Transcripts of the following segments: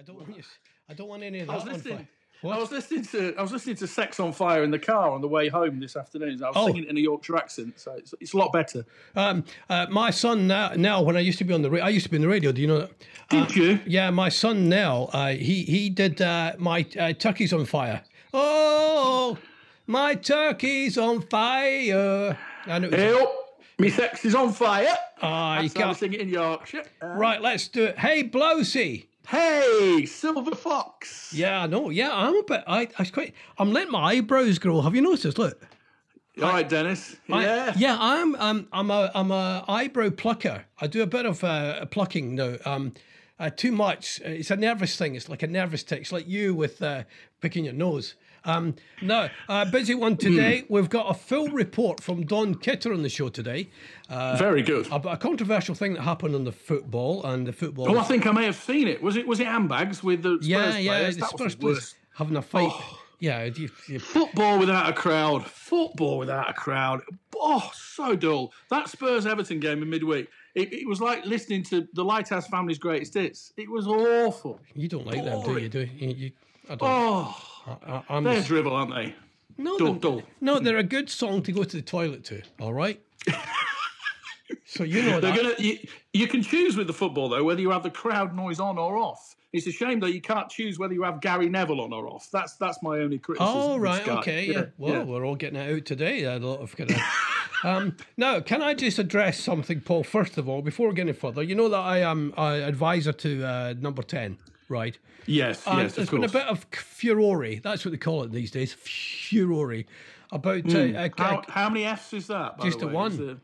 I don't want you. I don't want any of I was that listening. I was listening to I was listening to Sex on Fire in the car on the way home this afternoon. I was Oh. singing it in a Yorkshire accent, so it's, it's a lot better. Um, uh, my son now, now, when I used to be on the, ra- I used to be on the radio. Do you know that? Did you? Yeah, my son now, uh, he he did uh, my uh, turkey's on fire. Oh, my turkey's on fire. And it was, Help! Me sex is on fire. Ah, you can't- sing it in Yorkshire. Uh, right, let's do it. Hey, Blowsy. Hey, Silver Fox. Yeah, I know. Yeah, I'm a bit. I, I quite. I'm letting my eyebrows grow. Have you noticed? Look. All right, Dennis. I- yeah. yeah, I'm um, I'm a I'm a eyebrow plucker. I do a bit of uh, plucking now. Um, uh, too much. It's a nervous thing. It's like a nervous tick. It's like you with uh, picking your nose. Um, no, uh, busy one today. We've got a full report from Don Kitter on the show today Very good. about a controversial thing that happened on the football and the football. Oh, I think I may have seen it. Was it was it handbags with the Spurs yeah, yeah, players? the That Spurs players having a fight. Oh. Yeah, you, you, Football without a crowd. Football without a crowd. Oh, so dull. That Spurs Everton game in midweek. It, it was like listening to the Lighthouse Family's greatest hits. It was awful. you don't like them, do you? Do you? you I don't. Oh, I, I'm they're just- dribble, aren't they? No, Dull, they're, dull. no, they're a good song to go to the toilet to. All right. so you know They're that. gonna. You, you can choose with the football though whether you have the crowd noise on or off. It's a shame though you can't choose whether you have Gary Neville on or off. That's that's my only criticism. Oh right, okay, yeah. Well, yeah. we're all getting it out today. A lot of kind of. um, now, can I just address something, Paul? First of all, before getting further, you know that I am uh, advisor to uh, number ten, right? Yes, And yes, of there's been a bit of furore. That's what they call it these days. Furore about uh, uh, Hmm. How, how many Fs is that? Just the one. Is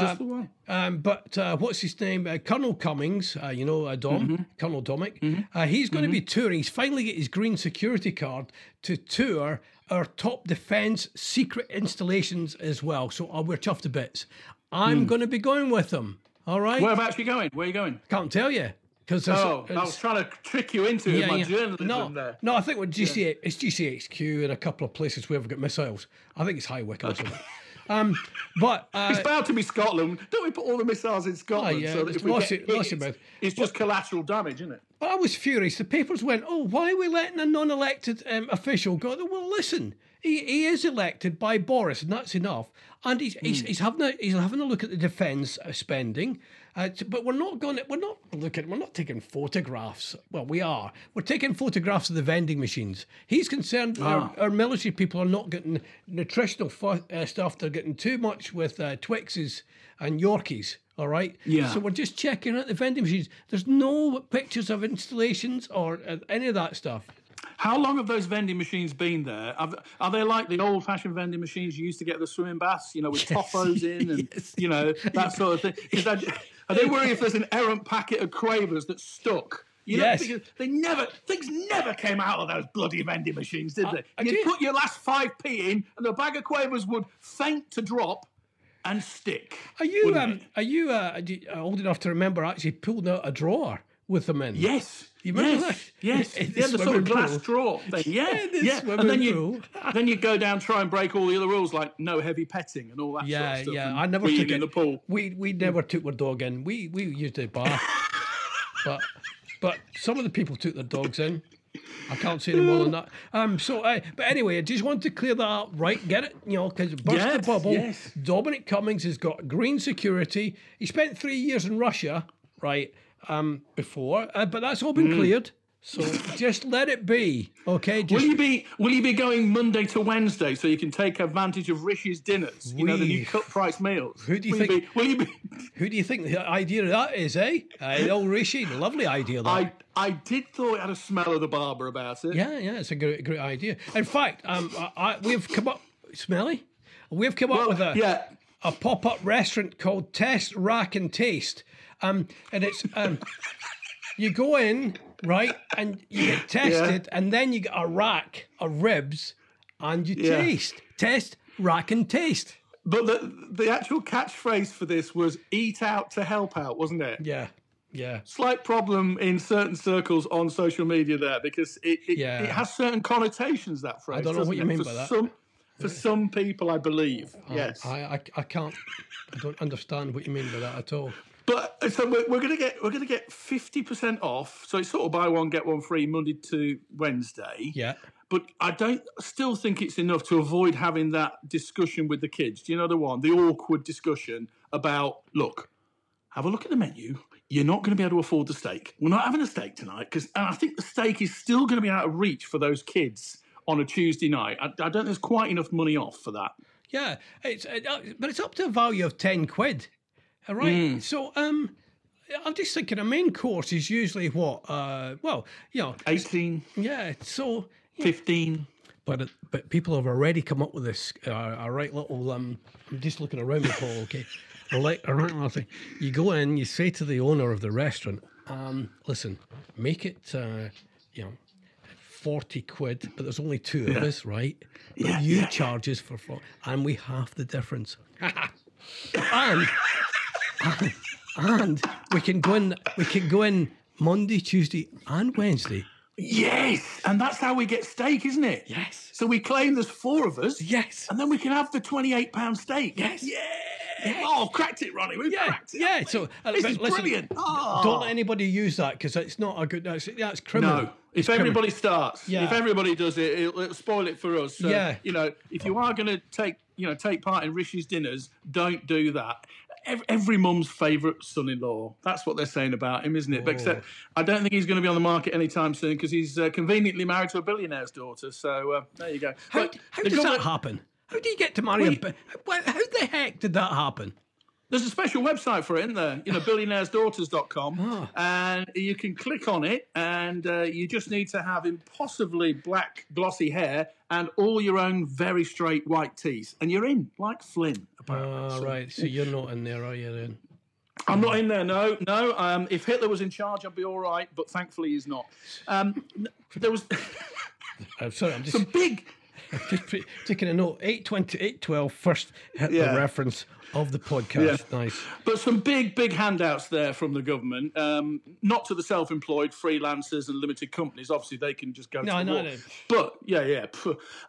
Just the one. Um, but uh, what's his name? Uh, Colonel Cummings, uh, you know, uh, Dom, Mm-hmm. Colonel Domick. Uh, he's going to be touring. He's finally get his green security card to tour our top defence secret installations as well. So uh, we're chuffed to bits. I'm Hmm. going to be going with them. All right. Whereabouts you going? Where are you going? Can't tell you because Oh, I was trying to trick you into it with my journalism No, there. no, I think with GCA, it's GCHQ and a couple of places where we've got missiles. I think it's High Wycombe. or something. Um, but uh, It's bound to be Scotland. Don't we put all the missiles in Scotland? Oh, yeah, so that if we get of- hit, it's, it's just collateral damage, isn't it? I was furious. The papers went, "Oh, why are we letting a non-elected um, official go?" Well, listen, he, he is elected by Boris, and that's enough. And he's he's, Hmm. he's having a he's having a look at the defence spending. Uh, but we're not going. We're not looking. We're not taking photographs. Well, we are. We're taking photographs of the vending machines. He's concerned our, Ah. our military people are not getting nutritional uh, stuff. They're getting too much with uh, Twixes and Yorkies. All right. Yeah. So we're just checking out the vending machines. There's no pictures of installations or uh, any of that stuff. How long have those vending machines been there? Are, are they like the old-fashioned vending machines you used to get at the swimming baths, you know, with toffos in and Yes. you know that sort of thing? Is that, are they worried if there's an errant packet of Quavers that's stuck? You know, Yes. because they never things never came out of those bloody vending machines, did they? I You'd do- put your last five p in, and the bag of Quavers would faint to drop and stick. Are you um, are you uh, do you- uh, old enough to remember actually pulling out a drawer with the men. Yes. You remember yes, that? yes. In yeah, the sort of glass pool. drawer thing. Yeah, Yeah, yeah. And then you then you go down, try and break all the other rules, like no heavy petting and all that. Yeah, sort of stuff, yeah. I never took in it. the pool. We we never took our dog in. We we used a bath, but but some of the people took their dogs in. I can't say any more than that. Um. So, uh, but anyway, I just want to clear that up, right? Get it? You know, because burst the bubble. yes. Dominic Cummings has got green security. He spent three years in Russia, right? Um. Before, uh, but that's all been Mm. cleared. So just let it be, okay? Will you be Will you be going Monday to Wednesday so you can take advantage of Rishi's dinners? You know the new cut price meals. Who do you will You think- be, will you be? who do you think the idea of that is, eh? Uh, old Rishi, lovely idea. That. I I did thought it had a smell of the barber about it. Yeah, yeah, it's a great, great idea. In fact, um, I, I, we've come up, smelly. We've come up with a yeah. a pop up restaurant called Test Rack and Taste, um, and it's um, you go in right and you get tested, and then you get a rack of ribs, and you Yeah. taste, test, rack and taste. But the the actual catchphrase for this was "eat out to help out," wasn't it? Yeah, yeah. slight problem in certain circles on social media there because it it, Yeah. it has certain connotations that phrase. I don't know what you it? mean for by that. Some, for some people, I believe. yes. I, I, I can't, I don't understand what you mean by that at all. But uh, so we're, we're gonna get we're gonna get fifty percent off. So it's sort of buy one get one free Monday to Wednesday. Yeah. But I don't still think it's enough to avoid having that discussion with the kids. Do you know the one? The awkward discussion about look, have a look at the menu. You're not going to be able to afford the steak. We're not having a steak tonight because, and I think the steak is still going to be out of reach for those kids on a Tuesday night. I, I don't think there's quite enough money off for that. Yeah, it's uh, but it's up to a value of ten quid, all right. So um, I'm just thinking a main course is usually what? Uh, well, you know, 18, yeah. So, 15. but but people have already come up with this. Uh, a right little. Um, I'm just looking around the hall. Okay, a right, a right little thing. You go in, you say to the owner of the restaurant, um, "Listen, make it, uh, you know." 40 quid, but there's only two of us, right? But Yeah, you yeah, charge us for four, and we half the difference. and, and we can go in we can go in Monday, Tuesday, and Wednesday. Yes. And that's how we get steak, isn't it? Yes. So we claim there's four of us. Yes. And then we can have the £28 steak. Yes. Yeah. Oh, cracked it, Ronnie. We've Yeah, cracked it. yeah. So uh, this is listen, brilliant. Oh. Don't let anybody use that because it's not a good. That's, that's criminal. No. If It's criminal. everybody starts, Yeah. if everybody does it, it'll, it'll spoil it for us. So, Yeah. You know, if you are going to take, you know, take part in Rishi's dinners, don't do that. Every, every mum's favourite son-in-law. That's what they're saying about him, isn't it? But Oh. except, I don't think he's going to be on the market anytime soon because he's uh, conveniently married to a billionaire's daughter. So uh, there you go. How, But how does that happen? How do you get to marry a? Wait. How, how the heck did that happen? There's a special website for it, isn't there? You know, billionairesdaughters.com. Ah. And you can click on it, and uh, you just need to have impossibly black, glossy hair and all your own very straight white teeth. And you're in, like Flynn, apparently. Ah, So- right. So you're not in there, are you then? I'm not in there, no, no. Um, if Hitler was in charge, I'd be all right, but thankfully he's not. Um, there was I'm sorry. I'm just, some big. Just pre- taking a note. 820, 812, first hit Yeah. the reference of the podcast. Nice. But some big, big handouts there from the government, um, not to the self-employed, freelancers, and limited companies. Obviously, they can just go No, to no, no. But yeah, yeah.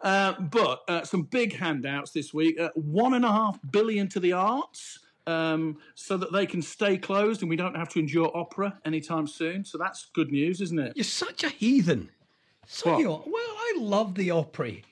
Uh, but uh, some big handouts this week. Uh, one and a half billion to the arts. Um, so that they can stay closed and we don't have to endure opera anytime soon. So that's good news, isn't it? You're such a heathen. So well, I love the Opry.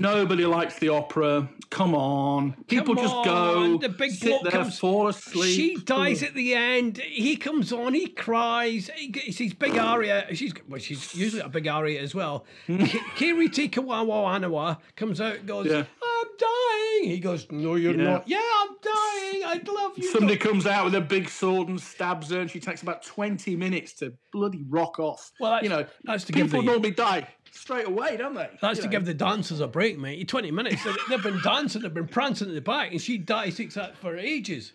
Nobody likes the opera. Come on, people Come just on, go, the big sit there, comes- fall asleep. She dies at the end. He comes on. He cries. He his big aria. She's well, she's usually a big aria as well. Hmm. Kiriti Kawawa Anawa comes out and goes, Yeah. "I'm dying." He goes, "No, you're Yeah. not." Yeah, I'm dying. I'd love you. Somebody to-" comes out with a big sword and stabs her, and she takes about twenty minutes to bloody rock off. Well, you know, that's to give people the- normally die straight away, don't they? That's You to know. give the dancers a break, mate. You Twenty minutes. They- They've been dancing. They've been prancing at the back, and she dies. Takes that for ages.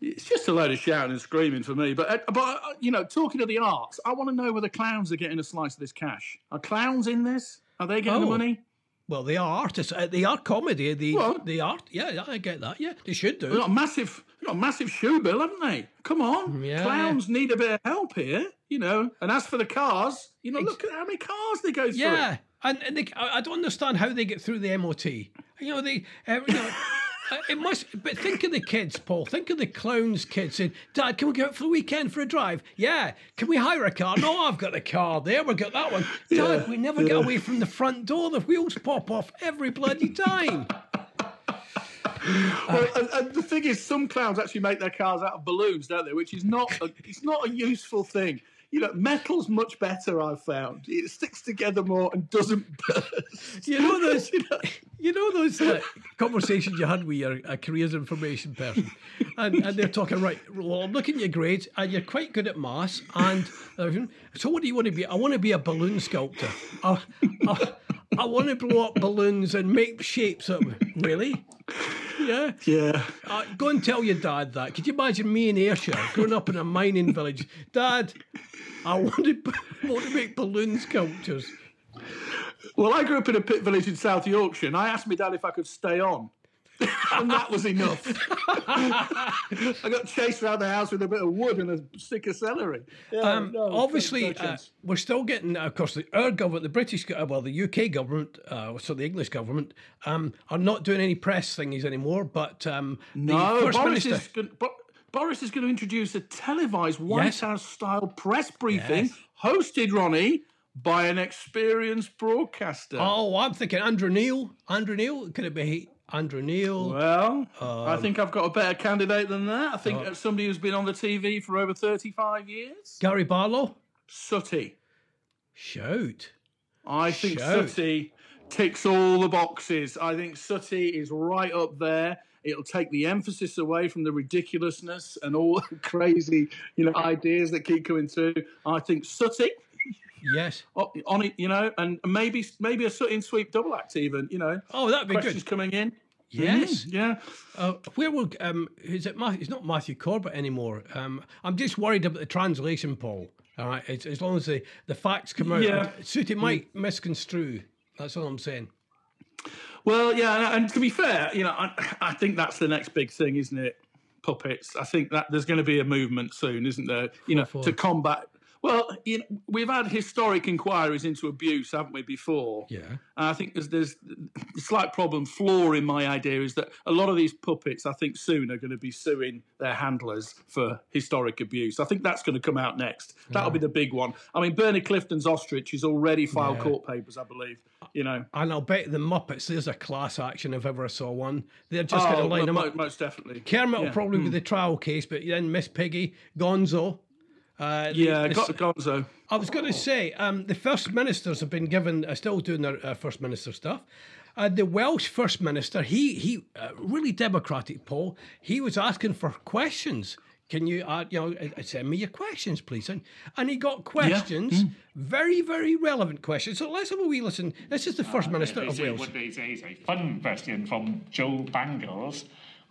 It's just a load of shouting and screaming for me. But, uh, but uh, you know, talking of the arts, I want to know whether clowns are getting a slice of this cash. Are clowns in this? Are they getting the Oh. money? Well, they are artists. Uh, they are comedy. They, Well- they are. Yeah, yeah, I get that. Yeah, they should do. Got massive, got a massive shoe bill, haven't they? Come on, Yeah. clowns need a bit of help here, you know. And as for the cars, you know, look at how many cars they go through. Yeah, and, and they, I don't understand how they get through the MOT. You know, they, uh, you know, uh, it must. But think of the kids, Paul. Think of the clowns' kids saying, "Dad, can we go out for the weekend for a drive? Yeah. Can we hire a car? No, I've got the car there. We've got that one. Dad, Yeah, we never get away from the front door. The wheels pop off every bloody time. Well, and, and the thing is, some clowns actually make their cars out of balloons, don't they? Which is not a, it's not a useful thing. You know, metal's much better. I've found it sticks together more and doesn't burst. You know those. You know? You know those uh, conversations you had with your uh, careers information person, and, and they're talking right. Well, I'm looking at your grades, and you're quite good at maths. And everything. so, what do you want to be? I want to be a balloon sculptor. I, I, I want to blow up balloons and make shapes of them. Really? Yeah. Yeah. Uh, go and tell your dad that. Could you imagine me in Ayrshire growing up in a mining village? Dad, I want to, want to make balloon sculptures. Well, I grew up in a pit village in South Yorkshire, and I asked my dad if I could stay on. And that was enough. I got chased around the house with a bit of wood and a stick of celery. Yeah, Um, no, obviously, no uh, we're still getting, of course, the, our government, the British, well, the UK government, uh, so the English government, um, are not doing any press thingies anymore. But um, the no, First Boris Minister, is. Good, Bo- Boris is going to introduce a televised White Yes. House style press briefing Yes. hosted, Ronnie, by an experienced broadcaster. Oh, I'm thinking Andrew Neil. Andrew Neil. Could it be Andrew Neil? Well, I Um, think I've got a better candidate than that. I think uh, somebody who's been on the TV for over 35 years. Gary Barlow. Sooty. Shout. I think Shout. Sooty ticks all the boxes. I think Sooty is right up there. It'll take the emphasis away from the ridiculousness and all the crazy, you know, ideas that keep coming through. I think Sooty Yes. o- on it, you know, and maybe maybe a and sweep double act even, you know. Oh, that'd be Questions good. coming in. Yes. Mhm, yeah. Uh, where will um? Is it? Ma- it's not Matthew Corbett anymore. Um, I'm just worried about the translation, Paul. All right. It's, as long as the, the facts come out, Yeah. Sooty might misconstrue. That's all I'm saying. Well, yeah, and, and to be fair, you know, I, I think that's the next big thing, isn't it? Puppets. I think that there's going to be a movement soon, isn't there? You know, to combat. Well, you know, we've had historic inquiries into abuse, haven't we, before? Yeah. And I think there's, there's a slight problem, flaw in my idea is that a lot of these puppets, I think, soon are going to be suing their handlers for historic abuse. I think that's going to come out next. That'll be the big one. I mean, Bernie Clifton's ostrich has already filed Yeah. court papers, I believe. You know, And I'll bet the Muppets. There's a class action if ever I saw one. They're just going to Oh, line mo- them up. most definitely. Kermit will Yeah. probably be hmm. the trial case, but then Miss Piggy, Gonzo. Uh, the- Yeah, the- got Gonzo. I was going to say, um, the first ministers have been given, uh, still doing their uh, first minister stuff. Uh, the Welsh first minister, he he, uh, really democratic, Paul. He was asking for questions. Can you, uh, you know, uh, send me your questions, please? And, and he got questions, Yeah. very very relevant questions. So let's have a wee listen. This is the first minister of Wales. what is a, is a fun question from Joe Bangles,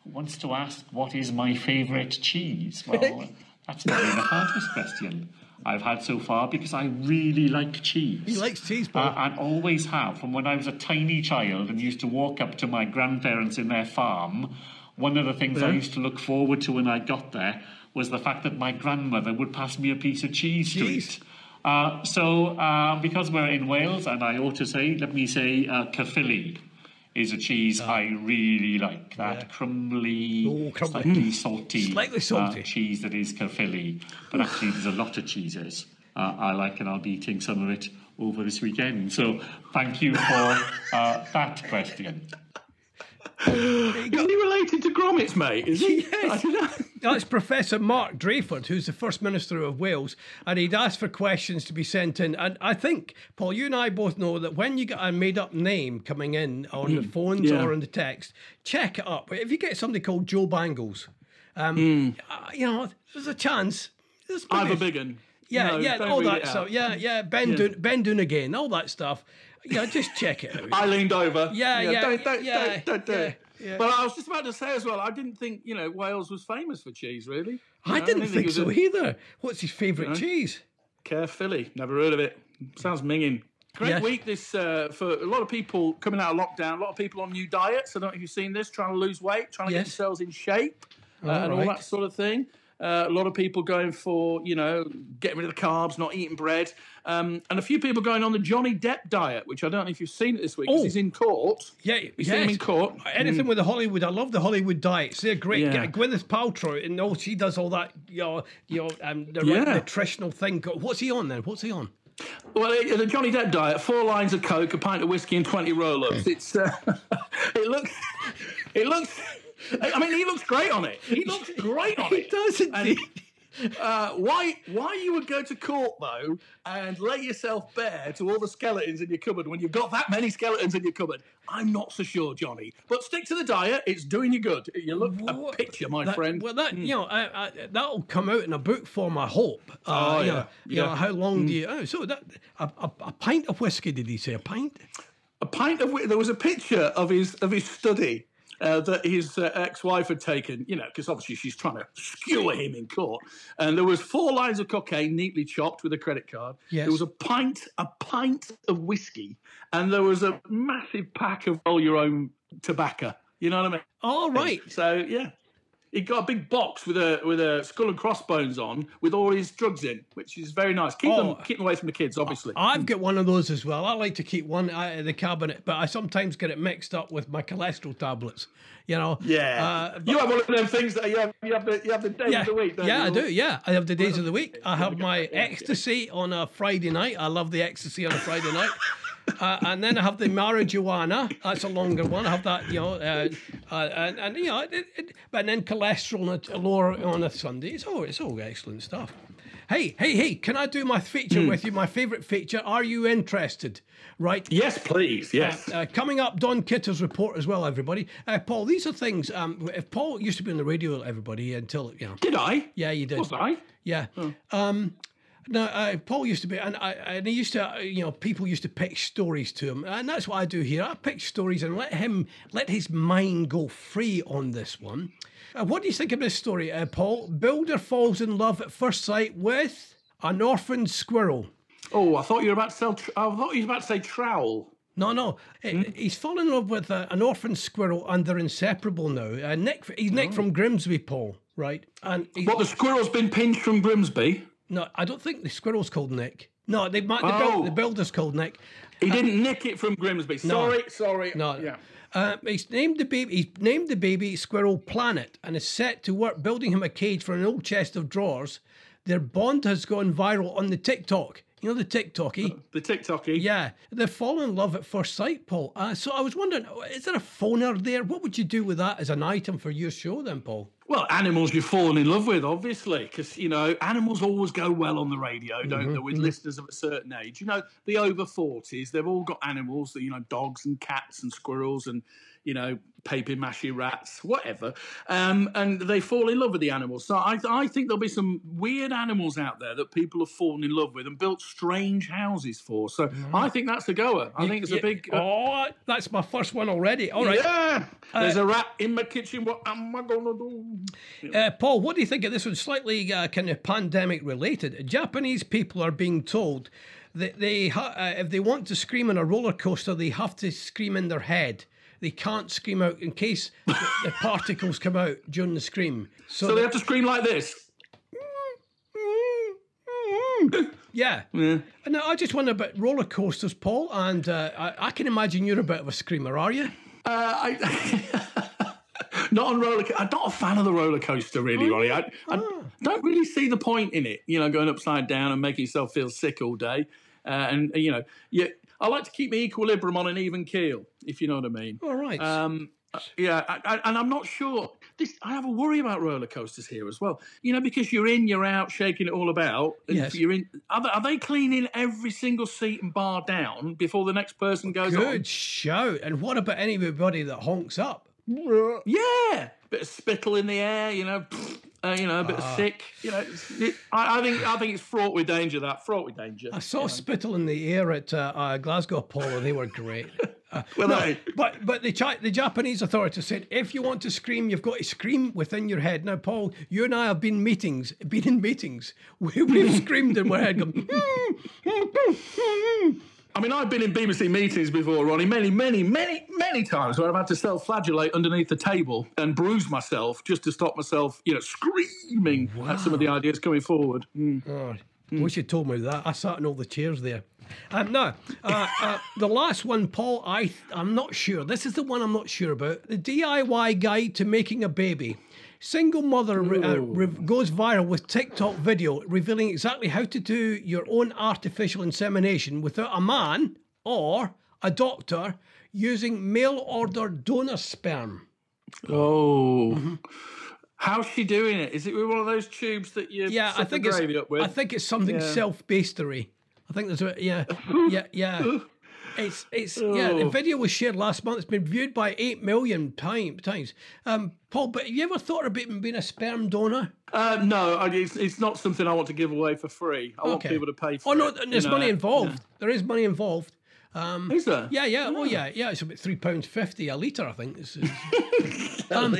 who wants to ask, What is my favourite cheese? Well, that's not really the hardest question I've had so far because I really like cheese. He likes cheese, Paul. Uh, and always have from when I was a tiny child and used to walk up to my grandparents in their farm. One of the things I used to look forward to when I got there was the fact that my grandmother would pass me a piece of cheese, Cheese. to eat. Uh, so, uh, because we're in Wales, and I ought to say, let me say, uh, Caerphilly is a cheese I really like. That crumbly, Oh, crumbly. slightly salty, Slightly salty. Uh, cheese that is Caerphilly. But actually, there's a lot of cheeses uh, I like, and I'll be eating some of it over this weekend. So, thank you for uh, that question. Isn't he related to Gromit's mate? Is he? Yes. I don't know. That's Professor Mark Drakeford, who's the First Minister of Wales, and he'd asked for questions to be sent in. And I think, Paul, you and I both know that when you get a made up name coming in on the phones Yeah. or on the text, check it up. If you get somebody called Joe Bangles, um, uh, you know, there's a chance. There's I have a big one. Yeah, No, yeah, all that stuff. Yeah, yeah, Ben, Dun- ben Donegan, all that stuff. Yeah, just check it out. I leaned over. Yeah, yeah, Don't, don't, yeah, don't, don't do yeah, it. Yeah. But I was just about to say as well, I didn't think, you know, Wales was famous for cheese, really. You I know, didn't it think was so a either. What's his favourite cheese? Caerphilly. Never heard of it. Sounds minging. Great Yes. week this uh, for a lot of people coming out of lockdown. A lot of people on new diets. I don't know if you've seen this, trying to lose weight, trying to get Yes. themselves in shape, uh, All and all right. that sort of thing. Uh, a lot of people going for, you know, getting rid of the carbs, not eating bread. Um, and a few people going on the Johnny Depp diet, which I don't know if you've seen it this week Oh. he's in court. Yeah, he's him in court. Anything with the Hollywood, I love the Hollywood diets. They're great. Yeah. Gwyneth Paltrow, and all she does all that, you know, you know, um, the Yeah. right nutritional thing. What's he on then? What's he on? Well, it- the Johnny Depp diet: four lines of coke, a pint of whiskey, and twenty roll-ups. It's uh, it looks, it looks. I mean, he looks great on it. He looks great on it. He does indeed. Uh, why? Why you would go to court though and lay yourself bare to all the skeletons in your cupboard when you've got that many skeletons in your cupboard? I'm not so sure, Johnny. But stick to the diet; it's doing you good. You look a picture, my That- friend. Hmm. Well, that you know, I, I, that'll come out in a book form. I hope. Uh, Oh, you yeah, you yeah. know, how long Mm. do you? Oh, so that a, a, a pint of whiskey? Did he say a pint? a pint of there was a picture of his of his study uh, that his uh, ex-wife had taken you know because obviously she's trying to skewer him in court. And there was four lines of cocaine neatly chopped with a credit card. Yes. there was a pint a pint of whiskey and there was a massive pack of roll your own tobacco. You know what i mean? All right. so yeah he got a big box with a with a skull and crossbones on with all his drugs in, which is very nice. Keep Oh. them keep them away from the kids, obviously. I've got one of those as well. I like to keep one out of the cabinet, but I sometimes get it mixed up with my cholesterol tablets. You know. yeah, Uh, you have one of them things that you have. You have the you have the day yeah, of the week. Don't yeah, I do. Yeah, I have the days of the week. I have my ecstasy on a Friday night. I love the ecstasy on a Friday night. Uh, and then I have the marijuana. That's a longer one. I have that, you know, uh, uh, and, and you know, it, it, but then cholesterol on a, lower on a Sunday. It's all it's all excellent stuff. Hey, hey, hey! Can I do my feature with you? My favourite feature. Are you interested? Right. Yes, please. Yes. Uh, coming up, Don Kitter's report as well, everybody. Uh, Paul, these are things. Um, if Paul used to be on the radio, everybody, until you know, did I? yeah, you did. Was I? Yeah. Um, no, uh, Paul used to be, and I, and he used to, uh, you know, people used to pitch stories to him, and that's what I do here. I pitch stories and let him, let his mind go free on this one. Uh, what do you think of this story, uh, Paul? Builder falls in love at first sight with an orphaned squirrel. Oh, I thought you were about to sell. Tr- I thought you were about to say trowel. No, no. Uh, He's fallen in love with uh, an orphan squirrel, and they're inseparable now. Uh, Nick, he's Nick from Grimsby, Paul, right? And he, What the squirrel's been pinched from Grimsby? No, I don't think the squirrel's called Nick. No, they, the, Oh. build, the builder's called Nick. He didn't nick it from Grimsby. Sorry, sorry. No. Yeah. Uh, he's named the baby. He's named the baby Squirrel Planet, and is set to work building him a cage for an old chest of drawers. Their bond has gone viral on the TikTok. You know the TikToky. Uh, the TikToky. Yeah, they've fallen in love at first sight, Paul. Uh, so I was wondering, is there a phoner there? What would you do with that as an item for your show, then, Paul? Well, animals you've fallen in love with, obviously, because you know animals always go well on the radio, don't mm-hmm, they? With mm-hmm. listeners of a certain age, you know, the over forties, they've all got animals, you know, dogs and cats and squirrels and you know, paper mache rats, whatever, um, and they fall in love with the animals. So I, I think there'll be some weird animals out there that people have fallen in love with and built strange houses for. So I think that's a goer. I think it's a big. Uh, Oh, that's my first one already. All right. yeah, there's a rat in my kitchen. What am I gonna do? Uh, Paul, what do you think of this one? Slightly uh, kind of pandemic related. Japanese people are being told that they, ha- uh, if they want to scream on a roller coaster, they have to scream in their head. They can't scream out in case the, the particles come out during the scream. So, So they have to scream like this. yeah. Yeah. And I just wonder about roller coasters, Paul. And uh, I, I can imagine you're a bit of a screamer, are you? Uh, I, not on roller. co- I'm not a fan of the roller coaster, really, Ronnie. I, I don't really see the point in it. You know, going upside down and making yourself feel sick all day. Uh, and you know, yeah, I like to keep my equilibrium on an even keel, if you know what I mean. All right. Um, yeah, I, I, and I'm not sure. This I have a worry about roller coasters here as well. You know, because you're in, you're out, shaking it all about. And Yes. You're in. Are they, are they cleaning every single seat and bar down before the next person goes on? Good shout. And what about anybody that honks up? Yeah, bit of spittle in the air, you know, uh, you know, a bit Ah. of sick. You know, it, I, I think I think it's fraught with danger. That fraught with danger. I saw spittle in the air at uh, uh, Glasgow Apollo. They were great. Uh, Were no, they? But but the the Japanese authorities said if you want to scream, you've got to scream within your head. Now, Paul, you and I have been meetings, been in meetings. We, we've screamed in our head, going, I mean, I've been in BBC meetings before, Ronnie, many, many, many, many times where I've had to self-flagellate underneath the table and bruise myself just to stop myself, you know, screaming at some of the ideas coming forward. Mm. oh, wish you'd told me that. I sat in all the chairs there. Um, now, uh, uh, the last one, Paul, I I'm not sure. This is the one I'm not sure about. The DIY guide to making a baby. Single mother uh, goes viral with TikTok video revealing exactly how to do your own artificial insemination without a man or a doctor using mail order donor sperm. Oh. Mm-hmm. How's she doing it? Is it with one of those tubes that you Yeah, I think it's up with? I think it's something Yeah. self-bastery. I think there's a yeah, yeah, yeah. It's it's yeah. The Oh. video was shared last month. It's been viewed by eight million time, times. Um, Paul, but have you ever thought about being a sperm donor? Uh, no, I, it's, it's not something I want to give away for free. I want people to pay for it. Oh no, it. there's know. money involved. There is money involved. Um, Is there? Yeah, yeah. Oh yeah, yeah. It's about three pounds fifty a litre, I think. It's, it's- Um,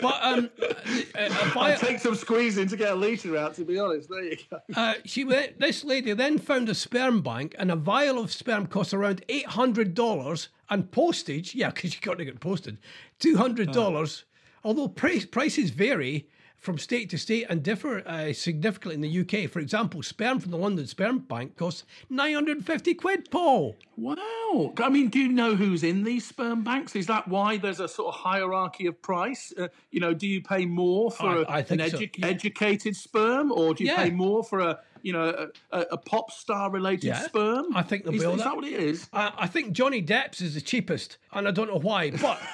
but um, uh, uh, I via- take some squeezing to get a litre out, to be honest. There you go. Uh, she went, this lady then found a sperm bank, and a vial of sperm cost around eight hundred dollars, and postage. Yeah, because you got to get posted. Two hundred dollars. although price, prices vary from state to state and differ uh, significantly in the UK. For example, sperm from the London Sperm Bank costs 950 quid, Paul. Wow. I mean, do you know who's in these sperm banks? Is that why there's a sort of hierarchy of price? Uh, you know, do you pay more for I- a- I think an so, yeah. educated sperm, or do you Yeah. pay more for a you know a, a, pop star related Yeah. sperm? I think there'll is, is that. that what it is? I, I think Johnny Depp's is the cheapest, and I don't know why, but.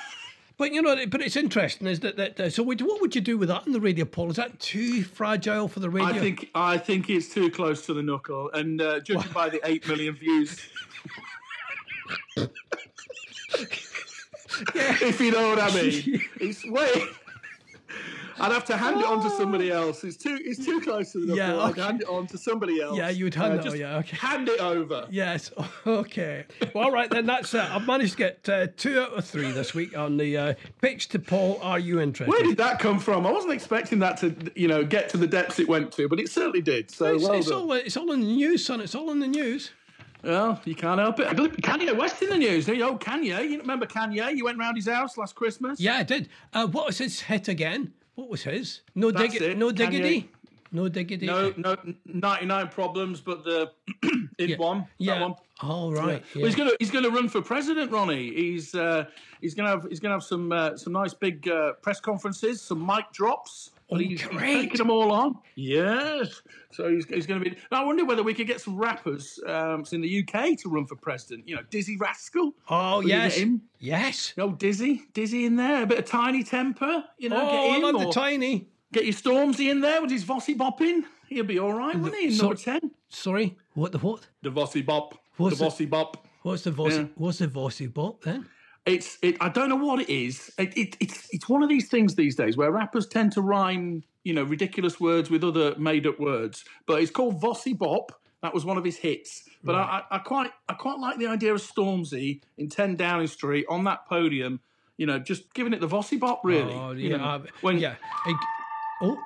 But you know, but it's interesting, is that, that uh, so? What would you do with that on the radio, Paul? Is that too fragile for the radio? I think I think it's too close to the knuckle, and uh, judging by the eight million views. yeah. If you know what I mean, it's way. I'd have to hand it on to somebody else. It's too it's too close to the Yeah, okay. I'd hand it on to somebody else. Yeah, you would hand it- just oh, yeah, okay. Hand it over. Yes. Okay. Well, all right then. That's uh, I've managed to get uh, two out of three this week on the uh, pitch to Paul. Are you interested? Where did that come from? I wasn't expecting that to, you know, get to the depths it went to, but it certainly did. So it's, well it's all it's all in the news, son. It's all in the news. Well, you can't help it. Kanye West in the news. You Oh, Kanye. You remember Kanye? You went round his house last Christmas. Yeah, I did. Uh, what was his hit again? What was his? No diggity. it, No diggity. No diggity. No, no, 99 problems, but the in one. Yeah. That one. All right. Well, he's gonna he's gonna run for president, Ronnie. He's uh, he's gonna have he's gonna have some uh, some nice big uh, press conferences, some mic drops. But he's, great. taking them all on. Yes. So he's, he's going to be. I wonder whether we could get some rappers um, in the UK to run for president. You know, Dizzee Rascal. Oh Will yes. him? Yes. No, Dizzy, Dizzy in there. A bit of Tinie Tempah. You know, Oh, get I him. love the tiny. get your Stormzy in there with his Vossi bopping. He'll be all right, wouldn't he? In so- number ten. Sorry. What the what? The Vossi bop. What's the? Vossi bop. What's the Vossi? Yeah. What's the Vossi bop then? It's it. I don't know what it is. It, it, it's it's one of these things these days where rappers tend to rhyme, you know, ridiculous words with other made up words. But it's called Vossi Bop. That was one of his hits. But I, I, I quite I quite like the idea of Stormzy in Ten Downing Street on that podium. You know, just giving it the Vossi Bop. Really. Oh You yeah. know, uh, when yeah. It- oh.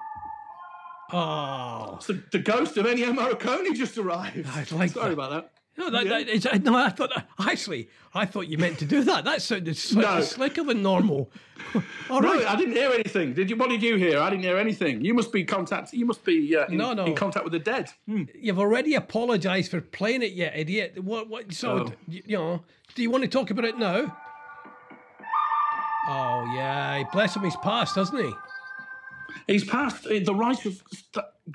Oh. the, the ghost of Ennio Morricone just arrived. I'd like Sorry that. about that. No, that, Yeah. that no, I thought actually, I thought you meant to do that. That sounded sli- No. slicker than normal. All No, right. I didn't hear anything. Did you? What did you hear? I didn't hear anything. You must be contact. You must be uh, in, No, no. in contact with the dead. Hmm. You've already apologised for playing it, yet, idiot. What? What? So, Oh. d- you know, do you want to talk about it now? Oh yeah, bless him. He's passed, hasn't he? He's passed uh, the right of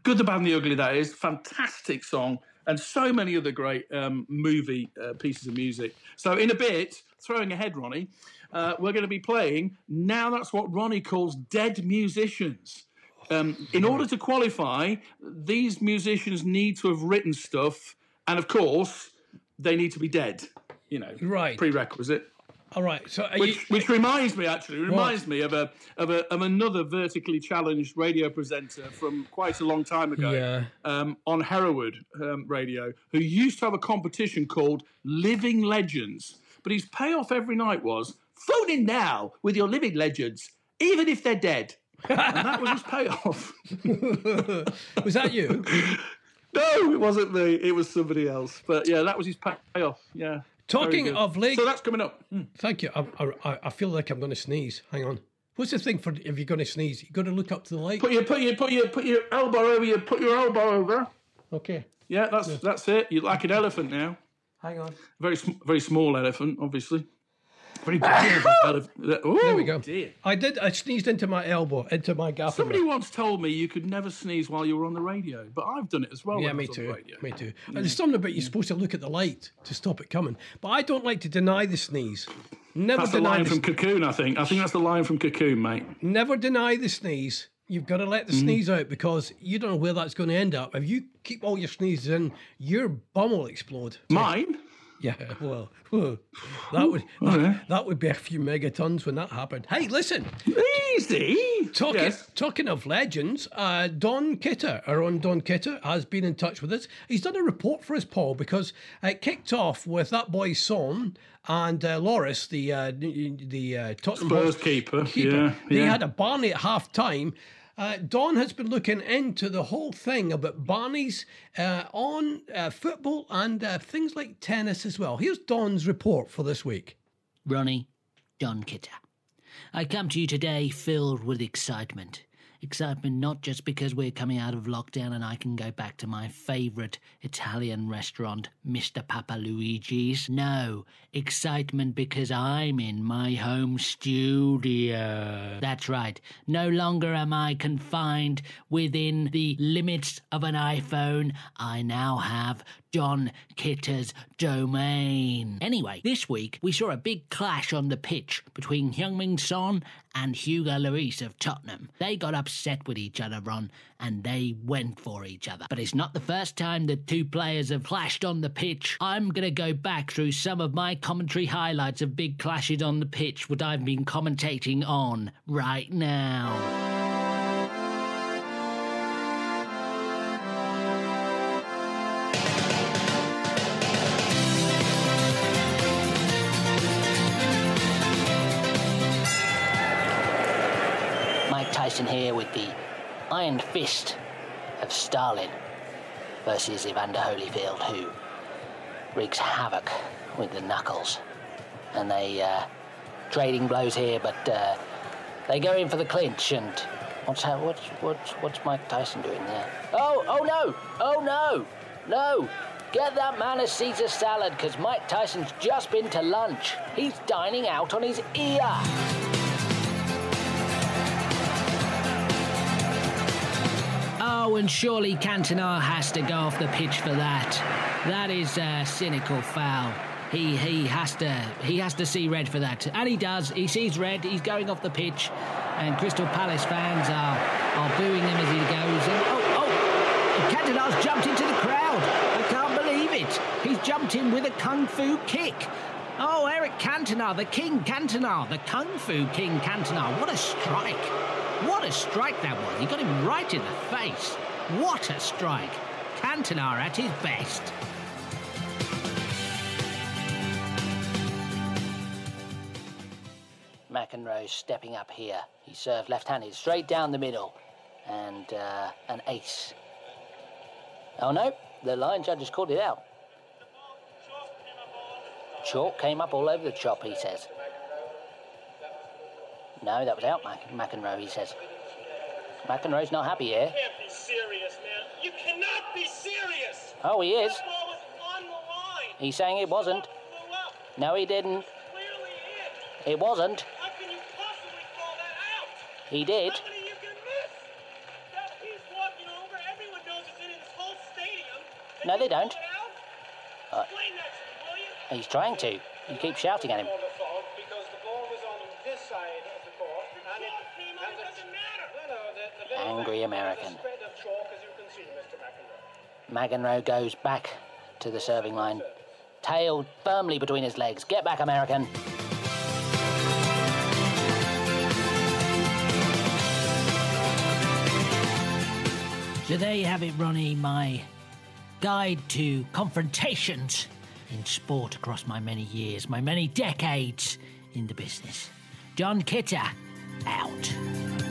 good, the bad, and the ugly. That is fantastic song, and so many other great um, movie uh, pieces of music. So in a bit, throwing ahead, Ronnie, uh, we're going to be playing. Now that's what Ronnie calls dead musicians. Um, in order to qualify, these musicians need to have written stuff, and of course, they need to be dead. You know, Right. prerequisite. All right. So, are you, Which, which reminds me, actually, reminds me of a of a of another vertically challenged radio presenter from quite a long time ago, Yeah. um, on Hereward um, Radio, who used to have a competition called Living Legends. But his payoff every night was phone in now with your living legends, even if they're dead. and that was his payoff. was that you? no, it wasn't me. It was somebody else. But yeah, that was his payoff. Yeah. Talking of leg, So that's coming up. Hmm. thank you. I, I, I feel like I'm going to sneeze. Hang on. What's the thing for if you're going to sneeze? You got to look up to the light. Put your put your put your put your elbow over your put your elbow over. Okay. Yeah, that's that's it. You're like an elephant now. Hang on. Very very small elephant, obviously. Very elephant. There we go. Dear. I did. I sneezed into my elbow, into my gaffer. Somebody once told me you could never sneeze while you were on the radio, but I've done it as well. Yeah, me the too. Me too. And there's something about you're supposed to look at the light to stop it coming. But I don't like to deny the sneeze. Never That's the deny line the, from Cocoon, I think. I think that's the line from Cocoon, mate. never deny the sneeze. You've got to let the mm. sneeze out because you don't know where that's going to end up. If you keep all your sneezes in, your bum will explode. Mine? Yeah, well, that would that, that would be a few megatons when that happened. Hey, listen, Easy. Talking, Yes. talking of legends, uh, Don Kitter, our own Don Kitter, has been in touch with us. He's done a report for us, Paul, because it kicked off with that boy Son and uh, Lloris, the uh, the uh, Tottenham Spurs keeper. keeper. Yeah. They yeah. had a Barney at half time. Uh, Don has been looking into the whole thing about Barneys uh, on uh, football and uh, things like tennis as well. Here's Don's report for this week. Ronnie Don Kitter. I come to you today filled with excitement. Excitement not just because we're coming out of lockdown and I can go back to my favourite Italian restaurant, Mr. Papa Luigi's. No, excitement because I'm in my home studio. That's right. No longer am I confined within the limits of an iPhone. I now have John Kitter's domain. Anyway, this week we saw a big clash on the pitch between Heung-Min Son and Hugo Lloris of Tottenham. They got upset with each other, Ron, and they went for each other. But it's not the first time the two players have clashed on the pitch. I'm going to go back through some of my commentary highlights of big clashes on the pitch, what I've been commentating on right now. Tyson here with the iron fist of Stalin versus Evander Holyfield, who wreaks havoc with the knuckles. And they uh, trading blows here, but uh, they go in for the clinch. And what's how, what's what's what's Mike Tyson doing there? Oh oh no oh no no! Get that man a Caesar salad, because Mike Tyson's just been to lunch. He's dining out on his ear. Oh, and surely Cantona has to go off the pitch for that. That is a cynical foul. He he has to he has to see red for that, and he does. He sees red. He's going off the pitch, and Crystal Palace fans are are booing him as he goes. And oh oh, Cantona's jumped into the crowd. I can't believe it. He's jumped in with a kung fu kick. Oh, Eric Cantona, the King Cantona, the Kung Fu King Cantona. What a strike! What a strike that was. He got him right in the face. What a strike. Cantona at his best. McEnroe stepping up here. He served left-handed straight down the middle. And uh, an ace. Oh no, the line judge has called it out. Chalk came up all over the chop, he says. No, that was out, Mac- McEnroe, he says. McEnroe's not happy here. can't be serious, man. You cannot be serious. Oh, he is. That ball was on the line. He's saying it wasn't. No, he didn't. It. Wasn't. How can you possibly call that out? He did. How many you can miss? That he's walking over. Everyone knows it's in his whole stadium. No, they don't. Uh, Explain that to me, will you? He's trying to. You keep shouting at him. on the phone because the ball was on this side of the court. And Chalk came out, and it doesn't matter. No, no, the, the little Angry bit- American. The spread of chalk, as you can see, American. McEnroe. McEnroe goes back to the serving line. Tail firmly between his legs. Get back, American. So there you have it, Ronnie, my guide to confrontations in sport across my many years, my many decades in the business. John Kitter, out.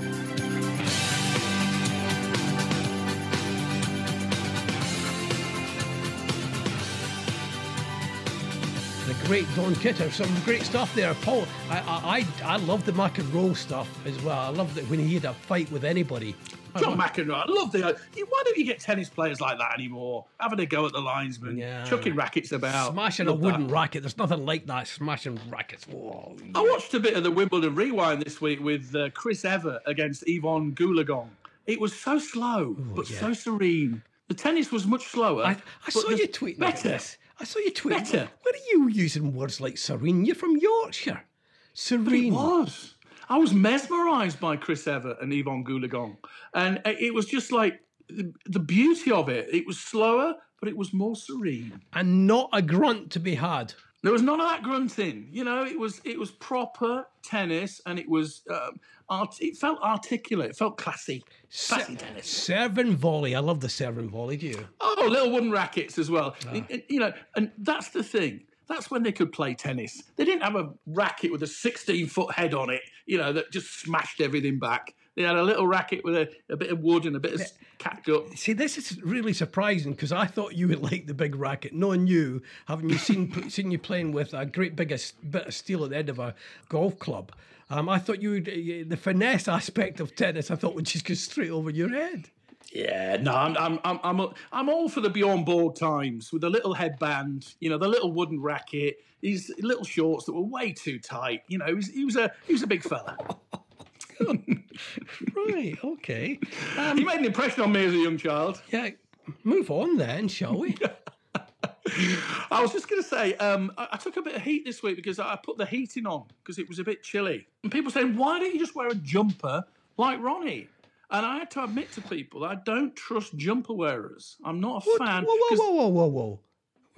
Great Don Kitter, some great stuff there. Paul, I I, I, I love the McEnroe stuff as well. I love that when he had a fight with anybody. John McEnroe, I love the. Why don't you get tennis players like that anymore? Having a go at the linesman, Yeah. chucking rackets about, Smashing a wooden that. racket. There's nothing like that. Smashing rackets. Whoa. I watched a bit of the Wimbledon Rewind this week with uh, Chris Evert against Evonne Goolagong. It was so slow, but yeah. so serene. The tennis was much slower. I, I saw you tweeting better. this. I saw your Twitter. What are you using words like serene? You're from Yorkshire. But it Serene. was. I was mesmerised by Chris Evert and Evonne Goolagong, and it was just like the, the beauty of it. It was slower, but it was more serene. And not a grunt to be had. There was none of that grunting. You know, it was it was proper tennis, and it was um, art, it felt articulate. It felt classy, classy tennis. Serve and volley. I love the serve and volley. Do you? Oh, little wooden rackets as well. And- and, You know, and that's the thing. That's when they could play tennis. They didn't have a racket with a 16 foot head on it, you know, that just smashed everything back. He had a little racket with a, a bit of wood and a bit of catgut. See, this is really surprising because I thought you would like the big racket. Knowing you, having you seen seen you playing with a great big bit of steel at the end of a golf club, um, I thought you would uh, the finesse aspect of tennis. I thought would just go straight over your head. Yeah, no, I'm I'm I'm I'm, I'm all for the Björn Borg times with the little headband, you know, the little wooden racket, these little shorts that were way too tight. You know, he was, he was a he was a big fella. Right. Okay. he made an impression on me as a young child. Yeah. Move on then, shall we? I was just going to say, um, I, I took a bit of heat this week because I put the heating on because it was a bit chilly. And people saying, why don't you just wear a jumper like Ronnie? And I had to admit to people that I don't trust jumper wearers. I'm not a What- fan. Whoa, whoa, whoa, whoa, whoa, whoa!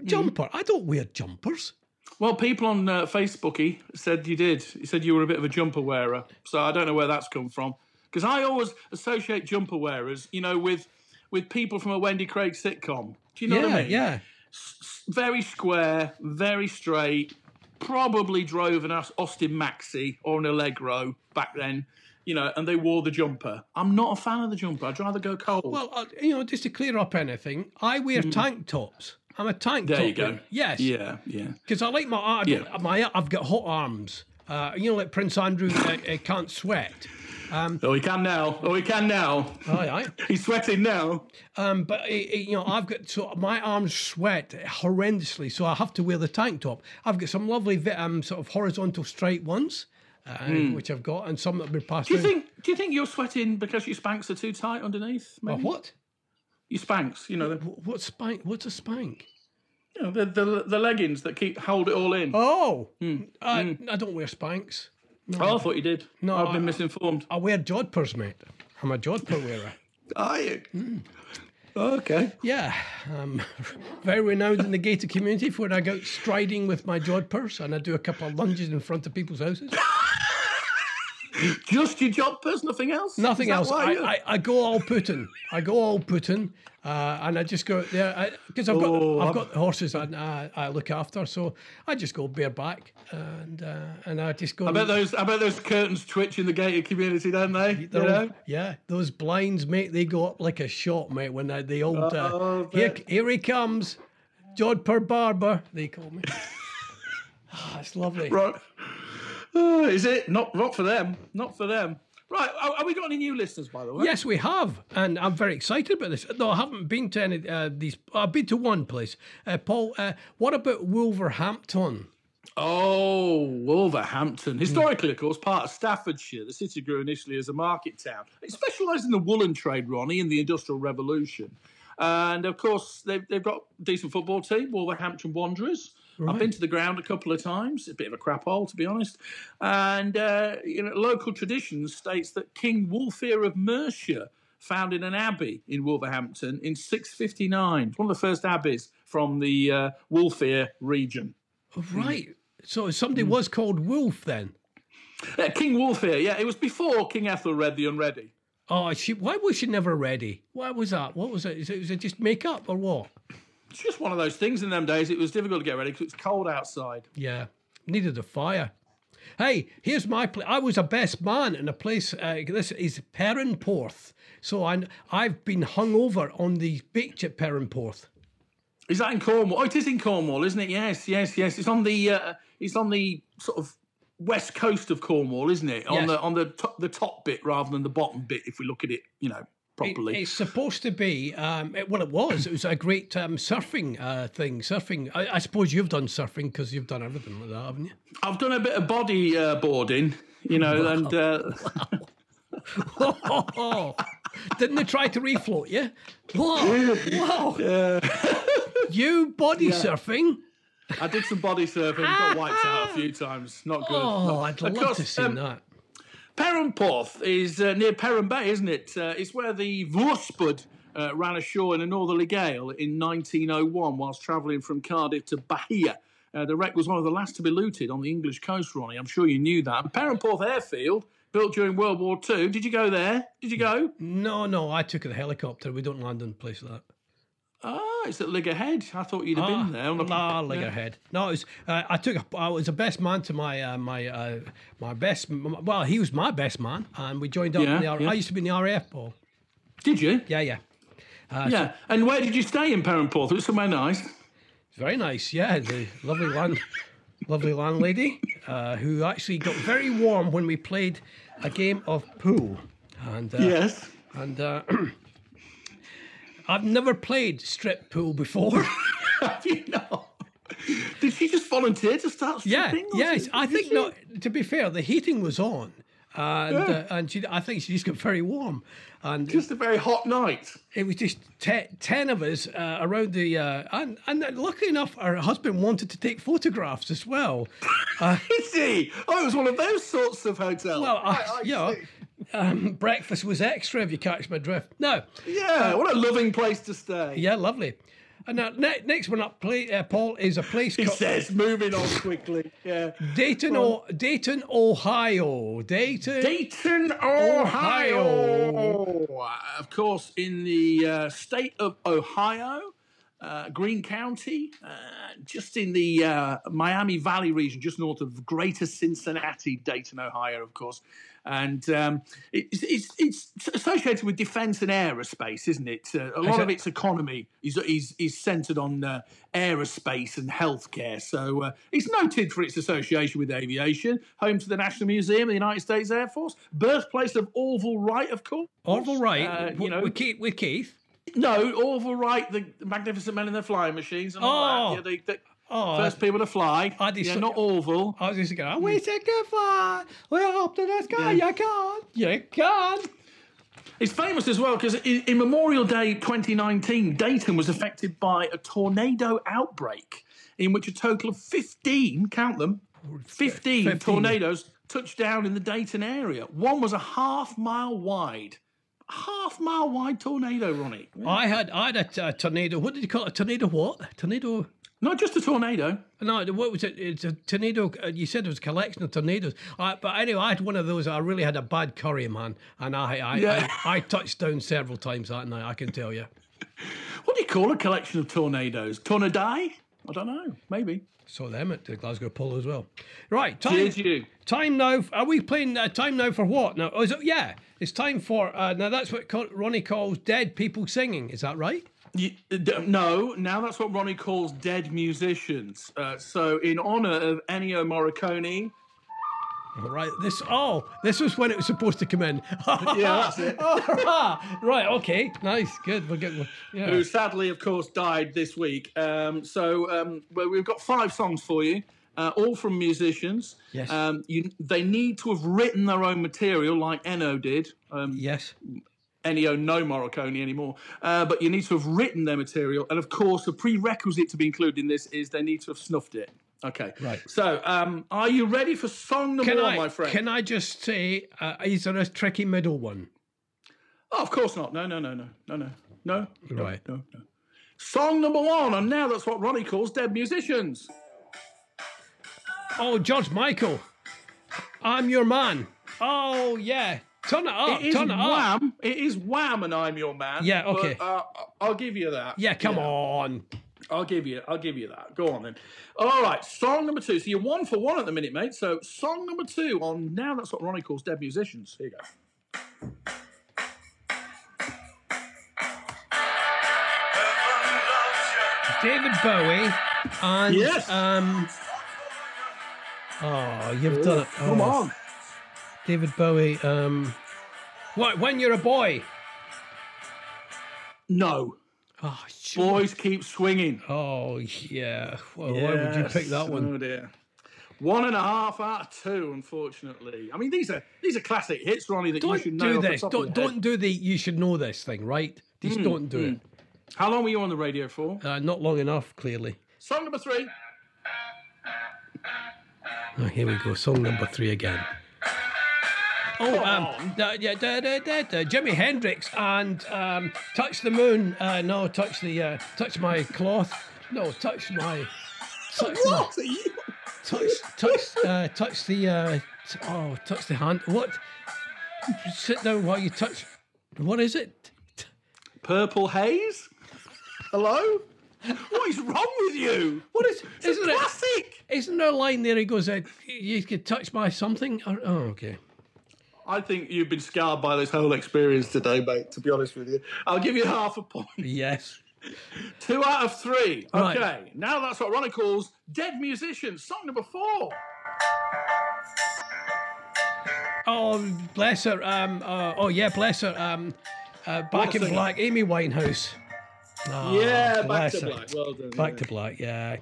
Jumper. I don't wear jumpers. Well, people on uh, Facebooky said you did. He said you were a bit of a jumper wearer. So I don't know where that's come from. Because I always associate jumper wearers, you know, with with people from a Wendy Craig sitcom. Do you know yeah, what I mean? yeah. very square, very straight. Probably drove an Austin Maxi or an Allegro back then, you know, and they wore the jumper. I'm not a fan of the jumper. I'd rather go cold. Well, uh, you know, just to clear up anything, I wear tank tops. I'm a tank Mm. there top. you go. Yes. Yeah, yeah. Because I like my, I, Yeah. my, I've got hot arms. Uh, you know, like Prince Andrew uh, uh, can't sweat. Um, Oh, he can now. Oh, he can now. Aye, aye. He's sweating now. Um, but uh, uh, you know, I've got so my arms sweat horrendously, so I have to wear the tank top. I've got some lovely um, sort of horizontal straight ones, uh, which I've got, and some that have been passed. Do you think? Do you think you're sweating because your spanks are too tight underneath? Maybe? what? Your spanks, you know, the, Wh- What's spank? What's a spank? you know, the, the the leggings that keep hold it all in. Oh, Hmm. I, I don't wear spanks. Oh, I thought you did. No, I've been I- misinformed. I wear jodhpurs, mate. I'm a jodhpur wearer. Are you? Hmm. Okay. Yeah, I'm very renowned in the gated community for when I go striding with my jodhpurs and I do a couple of lunges in front of people's houses. Just your job, jumpers, nothing else. Nothing else. I, I, I go all Putin. I go all Putin, uh, and I just go there because I've got Oh, I've I'm- got horses and I, I look after, so I just go bareback and uh, and I just go. I bet those. I bet those curtains twitch in the gated community, don't they? You know? yeah, those blinds, mate, they go up like a shot, mate. When I, the old uh, Oh, here, here he comes, Jodhpur Barber, they call me. Ah, it's lovely. Right. Oh, is it not? Not for them. Not for them. Right. Are we got any new listeners, by the way? Yes, we have, and I'm very excited about this. Though I haven't been to any uh, these. I've been to one place. Uh, Paul, uh, what about Wolverhampton? Oh, Wolverhampton. Historically, of course, part of Staffordshire, the city grew initially as a market town. It specialised in the woolen trade, Ronnie, in the Industrial Revolution. And of course, they've, they've got a decent football team, Wolverhampton Wanderers. I've been to the ground a couple of times. A bit of a crap hole, to be honest. And uh, you know, local tradition states that King Wulfhere of Mercia founded an abbey in Wolverhampton in 659. It's one of the first abbeys from the uh, Wulfhere region. Right. So somebody was called Wolf then. Uh, King Wulfhere, yeah, it was before King Ethelred the Unready. Oh, she. Why was she never ready? Why was that? What was it? Is it, was it just makeup or what? It's just one of those things in them days. It was difficult to get ready because it's cold outside. Yeah, needed a fire. Hey, here's my place. I was a best man in a place. Uh, this is Perranporth. So I, I've been hung over on the beach at Perranporth. Is that in Cornwall? Oh, it is in Cornwall, isn't it? Yes, yes, yes. It's on the uh, it's on the sort of west coast of Cornwall, isn't it? On Yes. the on the top, the top bit rather than the bottom bit. If we look at it, you know, It- it's supposed to be. Um, it, well, it was. It was a great um, surfing uh, thing. Surfing. I, I suppose you've done surfing because you've done everything like that, haven't you? I've done a bit of body uh, boarding, you know, and uh, Oh, didn't they try to refloat you? Whoa, whoa! You body surfing? I did some body surfing. Got wiped out a few times. Not good. Oh, I'd love course, to see um, that. Perranporth is uh, near Perran Bay, isn't it? Uh, it's where the Voorspoed uh, ran ashore in a northerly gale in 1901 whilst travelling from Cardiff to Bahia. Uh, the wreck was one of the last to be looted on the English coast, Ronnie. I'm sure you knew that. Perranporth Airfield, built during World War II. Did you go there? Did you go? No, no, I took the helicopter. We don't land in a place like that. Oh, it's at Cligga Head. I thought you'd have Ah, been there. On the, Nah. Cligga Head. No, it was, uh, I took. A, I was the best man to my uh, my uh, my best. Well, he was my best man, and we joined up. Yeah, in the, yeah. I used to be in the RAF, Paul. Did you? Yeah, yeah. Uh, Yeah. And where did you stay in Perranporth? It was somewhere nice. Very nice, yeah. The lovely land, lovely landlady, uh, who actually got very warm when we played a game of pool, and uh, Yes. and uh, I've never played strip pool before. Have you not? Did she just volunteer to start yeah, stripping? or yes. did- I did think she? not. To be fair, the heating was on, and uh, and she, I think she just got very warm, and Just a very hot night. it was just te- ten of us uh, around the uh, and and luckily enough, our husband wanted to take photographs as well. Is he? Oh, it was one of those sorts of hotels. Well, uh, I you know, see. Um, breakfast was extra if you catch my drift. No, Yeah, what a loving place to stay. yeah, lovely. And now ne- next one up, play, uh, Paul, is a place He called says, moving on quickly. Yeah. Dayton, o- Dayton, Ohio. Dayton. Dayton, Ohio. Of course, in the uh, state of Ohio, uh, Greene County, uh, just in the uh, Miami Valley region, just north of Greater Cincinnati, Dayton, Ohio, of course. And um, it's, it's, it's associated with defence and aerospace, isn't it? Uh, a lot of its economy is, is, is centred on uh, aerospace and healthcare. So uh, it's noted for its association with aviation, home to the National Museum of the United States Air Force, birthplace of Orville Wright, of course. Orville Wright. Uh, you know, with Keith. With Keith. no, Orville Wright, the magnificent men in their flying machines and all Oh. that. Yeah, the, the Oh, first people to fly. I did yeah, not Orville. I was just going, we say goodbye. We're up to the sky. You can't. You can't. It's famous as well because in, in Memorial Day 2019, Dayton was affected by a tornado outbreak in which a total of 15, count them, 15, 15. tornadoes touched down in the Dayton area. One was a half mile wide. Half mile wide tornado, Ronnie. I had I had a, t- a tornado. What did you call it? A tornado what? Tornado. Not just a tornado. No, what was it? It's a tornado. uh, You said it was a collection of tornadoes. Uh, but anyway, I had one of those. I really had a bad curry, man, and I I, Yeah. I, I touched down several times that night. I can tell you. What do you call a collection of tornadoes? Tornadai? I don't know. Maybe. Saw them at the Glasgow Polo as well. Right, time. Did you? Time now. Are we playing uh, time now for what? Now, oh, is it, yeah, it's time for. Uh, now that's what Ronnie calls dead people singing. Is that right? You, no, now that's what Ronnie calls dead musicians. Uh, so, in honour of Ennio Morricone, All right. This. Oh, this was when it was supposed to come in. yeah, that's it. right. Okay. Nice. Good. We're getting. Yeah. who sadly, of course, died this week. Um, so, um, well, we've got five songs for you, uh, all from musicians. Yes. Um, you, they need to have written their own material, like Ennio did. Um, Yes. Ennio no Morricone anymore. Uh, but you need to have written their material, and of course, the prerequisite to be included in this is they need to have snuffed it. Okay. Right. So, um, are you ready for song number Can one, I? my friend? Can I just say? Uh, is there a tricky middle one? Oh, of course not. No, no, no, no, no, no, no. no, Right. No, no. Song number one, and now that's what Ronnie calls dead musicians. Oh, George Michael. I'm your man. Oh yeah. Turn it up. It is turn it up. Wham. It is Wham, and I'm your man. Yeah, okay. But, uh, I'll give you that. Yeah. Come on. I'll give you. I'll give you that. Go on then. All right. Song number two. So you're one for one at the minute, mate. So song number two on now. That's what Ronnie calls dead musicians. Here you go. David Bowie and Yes. um. Oh, you've done it. Come Oh, on. David Bowie. Um. What? When you're a boy. No. Oh, sure. Boys keep swinging. Oh yeah. Well, why would you pick that one? Oh dear. One and a half out of two, unfortunately. I mean, these are these are classic hits, Ronnie. That you Don't should know. do off the this. top Don't don't do the. You should know this thing, right? Just don't do it. How long were you on the radio for? Uh, not long enough, clearly. Song number three. Oh, here we go. Song number three again. Oh, um, da, yeah, da, da, da, da, Jimi Hendrix and um, touch the moon. Uh, no, touch the uh, touch my cloth. No, touch my touch What you? touch touch uh, touch the uh, t- oh touch the hand. What? Sit down while you touch. What is it? Purple Haze. Hello. What is wrong with you? What is? It's Isn't a classic. Isn't there a line there? He goes, uh, "You get touched by something." Or, oh, okay. I think you've been scarred by this whole experience today, mate. To be honest with you, I'll give you half a point. Yes. Two out of three. Right. Okay, now that's what Ronnie calls dead musicians. Song number four. Oh, bless her. Um. Uh, oh yeah, bless her. Um. Uh, back What a in black, Amy Winehouse. Oh, yeah, back to her. black. Well done. Back yeah. to black. Yeah.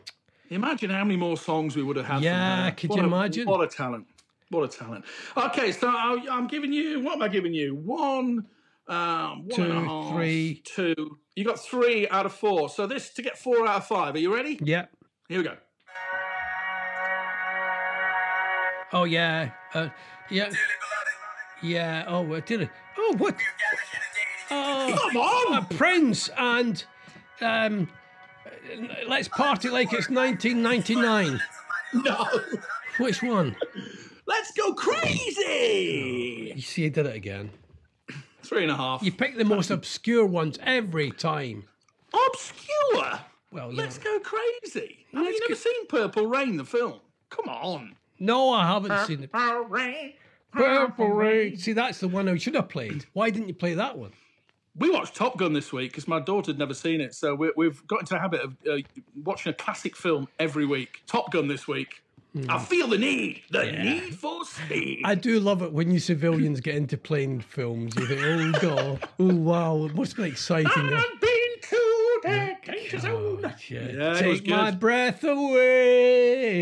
Imagine how many more songs we would have had. from Yeah, could What you a- imagine? What a talent! What a talent! Okay, so I- I'm giving you. What am I giving you? One, um, one Two, and a half, three. two. You got three out of four. So this to get four out of five. Are you ready? Yeah. Here we go. Oh yeah. Uh, yeah. Yeah. Oh, uh, did it? Oh, what? Oh, Come on! uh, Prince and um, let's party like it's 1999. no, Which one? Let's go crazy. You see, I did it again. Three and a half. You pick the most obscure ones every time. Obscure. Well, you Let's know. go crazy. Have Let's you never go- seen Purple Rain, the film? Come on. No, I haven't seen it. Purple Rain. Purple Rain. See, that's the one I should have played. Why didn't you play that one? We watched Top Gun this week because my daughter had never seen it, so we, we've got into the habit of uh, watching a classic film every week. Top Gun this week. I hmm. feel the need, the need for speed. I do love it when you civilians get into plane films. You think, oh god, oh wow, it must be exciting. I've been to the danger zone. Oh, shit. Yeah, he's Take my breath away.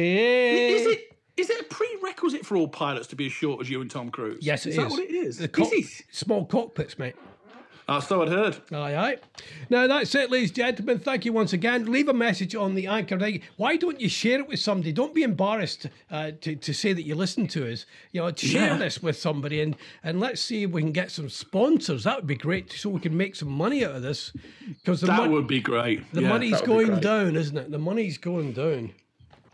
Is it is it a prerequisite for all pilots to be as short as you and Tom Cruise? Yes, it is. is. that what it is? The cock- is it? small cockpits, mate. Oh, so I'd heard. Aye, aye. Now that's it, ladies and gentlemen. Thank you once again. Leave a message on the anchor. Why don't you share it with somebody? Don't be embarrassed uh, to, to say that you listen to us. You know, share Yeah. this with somebody and and let's see if we can get some sponsors. That would be great, so we can make some money out of this. Because That mon- would be great. the Yeah, money's that would be going down, isn't it? The money's going down.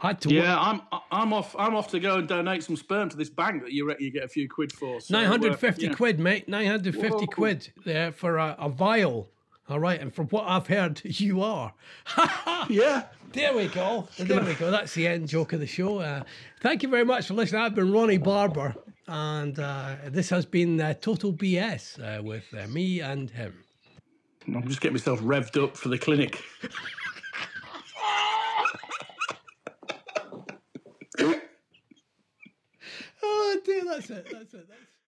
I. Yeah, I'm I'm off I'm off to go and donate some sperm to this bank that you reckon you get a few quid for. So, uh, 950 yeah. quid, mate. 950 quid there for a, a vial. All right, and from what I've heard, you are. Yeah. There we go. There we go. That's the end joke of the show. Uh, thank you very much for listening. I've been Ronnie Barber, and uh, this has been uh, Total BS uh, with uh, me and him. I'm just getting myself revved up for the clinic. Oh, dear, that's it. That's it. That's